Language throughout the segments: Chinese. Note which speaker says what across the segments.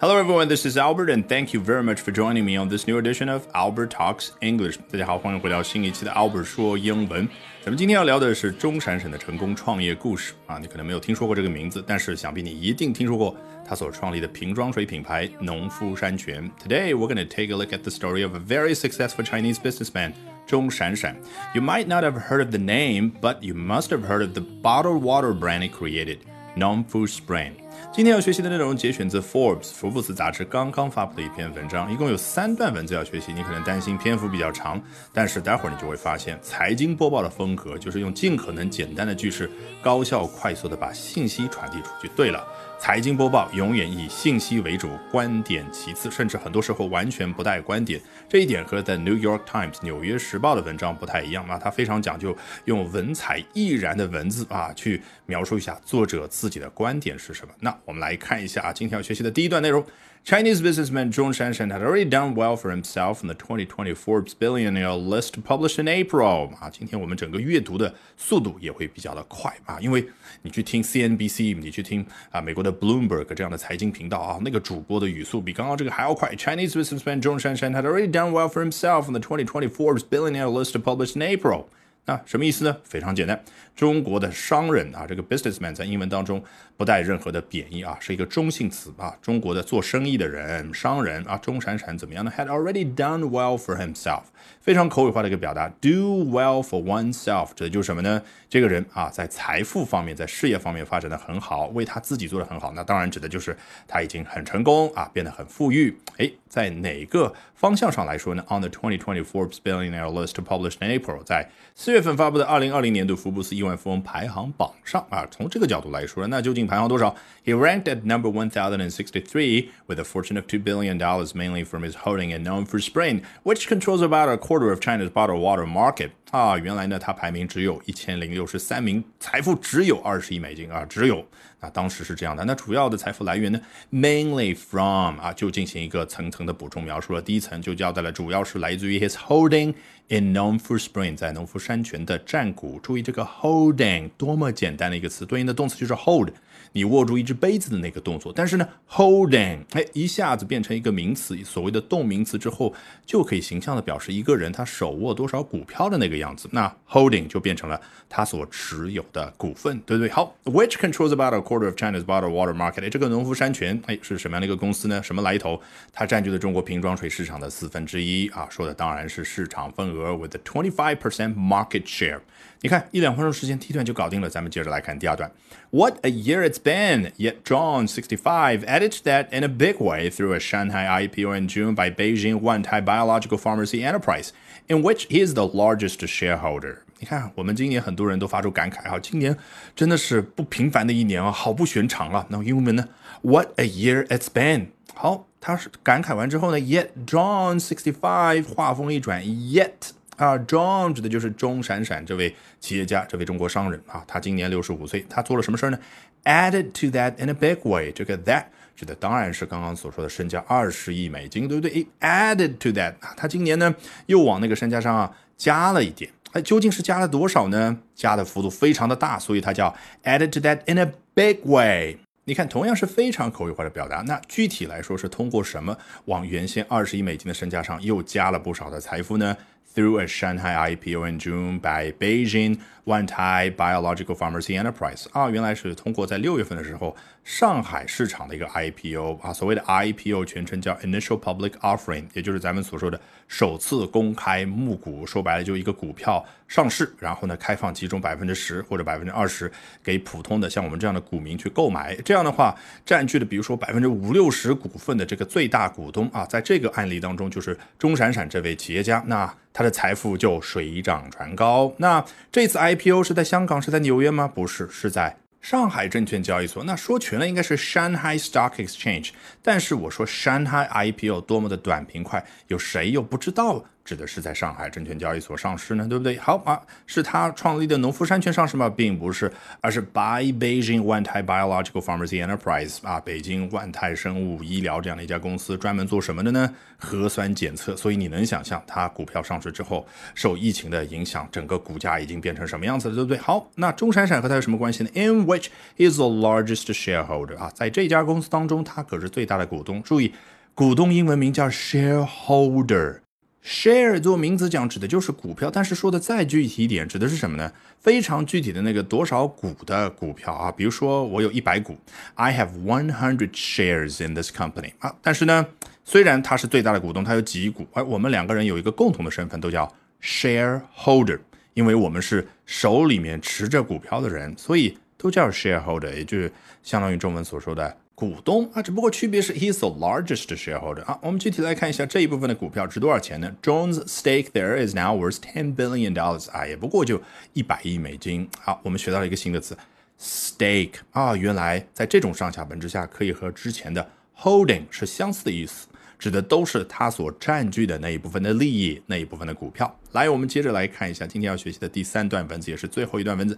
Speaker 1: Hello, everyone. This is Albert, and thank you very much for joining me on this new edition of Albert Talks English. 大家好，欢迎回到新一期的 Albert 说英文。咱们今天要聊的是钟闪闪的成功创业故事啊，你可能没有听说过这个名字，但是想必你一定听说过他所创立的瓶装水品牌农夫山泉。Today, we're going to take a look at the story of a very successful Chinese businessman. 钟闪闪. You might not have heard of the name, but you must have heard of the bottled water brand he created, Nongfu Spring. 今天要学习的内容节选自《Forbes》福布斯杂志刚刚发布的一篇文章，一共有三段文字要学习。你可能担心篇幅比较长，但是待会儿你就会发现，财经播报的风格就是用尽可能简单的句式，高效快速的把信息传递出去。对了。财经播报永远以信息为主，观点其次，甚至很多时候完全不带观点。这一点和 The New York Times 纽约时报的文章不太一样啊，它非常讲究用文采毅然的文字啊，去描述一下作者自己的观点是什么。那我们来看一下啊，今天要学习的第一段内容。Chinese businessman Zhong Shanshan had already done well for himself in the 2020 Forbes billionaire list published in April. 啊，今天我们整个阅读的速度也会比较的快啊，因为你去听 CNBC，你去听啊美国的 Bloomberg 这样的财经频道啊，那个主播的语速比刚刚这个还要快。Chinese businessman Zhong Shanshan had already done well for himself in the 2020 Forbes billionaire list published in April. 那什么意思呢？非常简单，中国的商人啊，这个 businessman 在英文当中不带任何的贬义啊，是一个中性词啊。中国的做生意的人、商人啊，钟闪闪怎么样呢？Had already done well for himself，非常口语化的一个表达。Do well for oneself，指的就是什么呢？这个人啊，在财富方面、在事业方面发展的很好，为他自己做的很好。那当然指的就是他已经很成功啊，变得很富裕。哎，在哪个方向上来说呢？On the 2020 Forbes billionaire list published in April，在月份发布的二零二零年度福布斯亿万富翁排行榜上啊，从这个角度来说，那究竟排行多少？He ranked at number one thousand and sixty-three with a fortune of two billion dollars, mainly from his holding in known for Spring, which controls about a quarter of China's bottled water market. 啊，原来呢，他排名只有一千零六十三名，财富只有二十亿美金啊，只有。那当时是这样的。那主要的财富来源呢，mainly from 啊，就进行一个层层的补充描述了。第一层就交代了，主要是来自于 his holding in Nongfu Spring，在农夫山泉的占股。注意这个 holding 多么简单的一个词，对应的动词就是 hold。你握住一只杯子的那个动作，但是呢，holding，哎，一下子变成一个名词，所谓的动名词之后，就可以形象的表示一个人他手握多少股票的那个样子。那 holding 就变成了他所持有的股份，对不对？好，which controls about a quarter of China's bottled water market？哎，这个农夫山泉，哎，是什么样的一个公司呢？什么来头？它占据了中国瓶装水市场的四分之一啊，说的当然是市场份额，with a twenty five percent market share。你看一两分钟时间，第一段就搞定了。咱们接着来看第二段。What a year it's been! Yet John 65 added to that in a big way through a Shanghai IPO in June by Beijing Wantai Biological Pharmacy Enterprise, in which he is the largest shareholder. 你看，我们今年很多人都发出感慨哈，今年真的是不平凡的一年啊，好不寻常啊。那英文呢？What a year it's been! 好，他是感慨完之后呢，Yet John 65话锋一转，Yet。啊，John 指的就是钟闪闪这位企业家，这位中国商人啊。他今年六十五岁，他做了什么事儿呢？Added to that in a big way，这个 that 指的当然是刚刚所说的身价二十亿美金，对不对？Added to that，他今年呢又往那个身价上啊加了一点。哎，究竟是加了多少呢？加的幅度非常的大，所以它叫 added to that in a big way。你看，同样是非常口语化的表达，那具体来说是通过什么往原先二十亿美金的身价上又加了不少的财富呢？through a Shanghai IPO in June by Beijing Wantai Biological Pharmacy Enterprise 啊，原来是通过在六月份的时候上海市场的一个 IPO 啊，所谓的 IPO 全称叫 Initial Public Offering，也就是咱们所说的首次公开募股，说白了就一个股票上市，然后呢开放其中百分之十或者百分之二十给普通的像我们这样的股民去购买，这样的话占据的比如说百分之五六十股份的这个最大股东啊，在这个案例当中就是钟闪闪这位企业家，那他的财富就水涨船高。那这次 IPO 是在香港，是在纽约吗？不是，是在上海证券交易所。那说全了应该是 Shanghai Stock Exchange。但是我说 Shanghai IPO 多么的短平快，有谁又不知道？指的是在上海证券交易所上市呢，对不对？好啊，是他创立的农夫山泉上市吗？并不是，而是 by Beijing Wantai Biological Pharmacy Enterprise 啊，北京万泰生物医疗这样的一家公司，专门做什么的呢？核酸检测。所以你能想象，它股票上市之后，受疫情的影响，整个股价已经变成什么样子了，对不对？好，那钟闪闪和他有什么关系呢？In which is the largest shareholder 啊，在这家公司当中，他可是最大的股东。注意。股东英文名叫 shareholder Share 做名词讲指的就是股票，但是说的再具体一点，指的是什么呢？非常具体的那个多少股的股票啊，比如说我有一百股，I have one hundred shares in this company 啊，但是呢，虽然他是最大的股东，他有几股，而我们两个人有一个共同的身份，都叫 shareholder，因为我们是手里面持着股票的人，所以都叫 shareholder，也就是相当于中文所说的。股东啊，只不过区别是 he's the largest shareholder 啊。我们具体来看一下这一部分的股票值多少钱呢？Jones' stake there is now worth ten billion dollars 啊，也不过就一百亿美金。好，我们学到了一个新的词，stake 啊，原来在这种上下文之下，可以和之前的 holding 是相似的意思，指的都是他所占据的那一部分的利益，那一部分的股票。来，我们接着来看一下今天要学习的第三段文字，也是最后一段文字。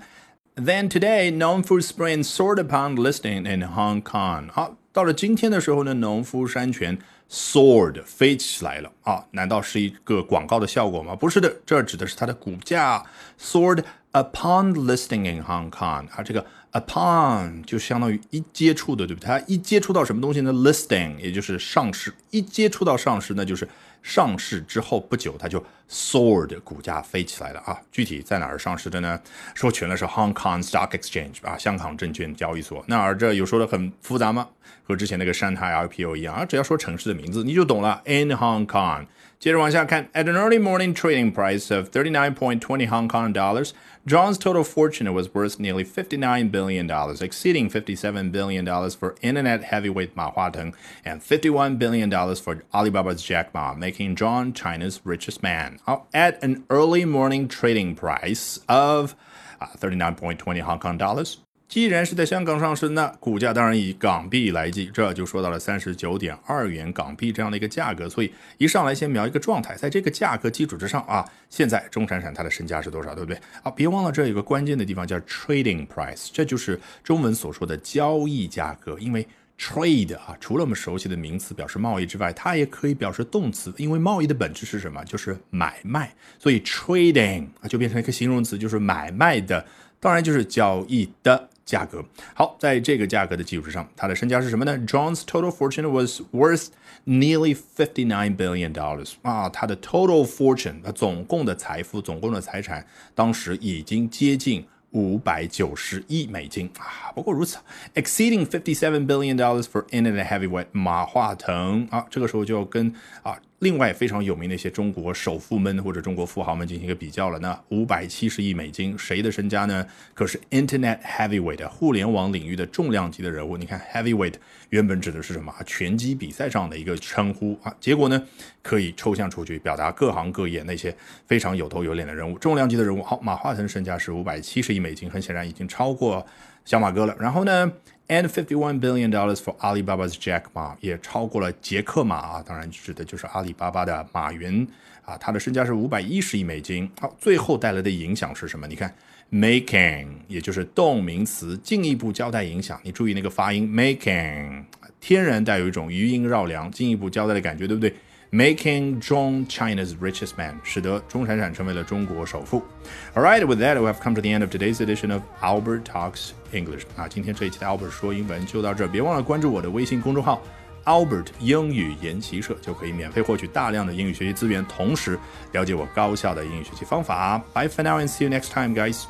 Speaker 1: Then today, known food spring soared upon listing in Hong Kong。好，到了今天的时候呢，农夫山泉 soared 飞起来了啊？难道是一个广告的效果吗？不是的，这指的是它的股价 soared upon listing in Hong Kong。啊，这个 upon 就相当于一接触的，对不对？它一接触到什么东西呢？listing 也就是上市，一接触到上市，那就是。上市之后不久，它就 soared，股价飞起来了啊！具体在哪儿上市的呢？说全了是 Hong Kong Stock Exchange 啊，香港证券交易所。那而这有说的很复杂吗？和之前那个山海 IPO 一样啊？只要说城市的名字你就懂了。In Hong Kong。接着往下看，At an early morning trading price of 39.20 Hong Kong dollars, John's total fortune was worth nearly 59 billion dollars, exceeding 57 billion dollars for internet heavyweight Ma Huateng and 51 billion dollars for Alibaba's Jack Ma, making John China's richest man. At an early morning trading price of uh, 39.20 Hong Kong dollars, 既然是在香港上市，那股价当然以港币来计，这就说到了三十九点二元港币这样的一个价格。所以一上来先描一个状态，在这个价格基础之上啊，现在钟闪闪它的身价是多少，对不对？啊，别忘了这有个关键的地方叫 trading price，这就是中文所说的交易价格。因为 trade 啊，除了我们熟悉的名词表示贸易之外，它也可以表示动词，因为贸易的本质是什么？就是买卖，所以 trading 啊就变成一个形容词，就是买卖的，当然就是交易的。价格好，在这个价格的基础之上，他的身家是什么呢？John's total fortune was worth nearly fifty nine billion dollars 啊，他的 total fortune，他总共的财富、总共的财产，当时已经接近五百九十亿美金啊。不过如此，exceeding fifty seven billion dollars for internet heavyweight 马化腾啊，这个时候就要跟啊。另外非常有名的一些中国首富们或者中国富豪们进行一个比较了。那五百七十亿美金，谁的身家呢？可是 Internet Heavyweight 互联网领域的重量级的人物。你看 Heavyweight 原本指的是什么？拳击比赛上的一个称呼啊。结果呢，可以抽象出去，表达各行各业那些非常有头有脸的人物，重量级的人物。好，马化腾身家是五百七十亿美金，很显然已经超过小马哥了。然后呢？And fifty-one billion dollars for Alibaba's Jack Ma 也超过了杰克马啊，当然指的就是阿里巴巴的马云啊，他的身价是五百一十亿美金。好，最后带来的影响是什么？你看，making 也就是动名词，进一步交代影响。你注意那个发音，making 天然带有一种余音绕梁，进一步交代的感觉，对不对 ？making John China's richest man，使得钟闪闪成为了中国首富。All right, with that, we have come to the end of today's edition of Albert Talks English。啊，今天这一期的 Albert 说英文就到这，别忘了关注我的微信公众号 Albert 英语研习社，就可以免费获取大量的英语学习资源，同时了解我高效的英语学习方法。Bye for now and see you next time, guys.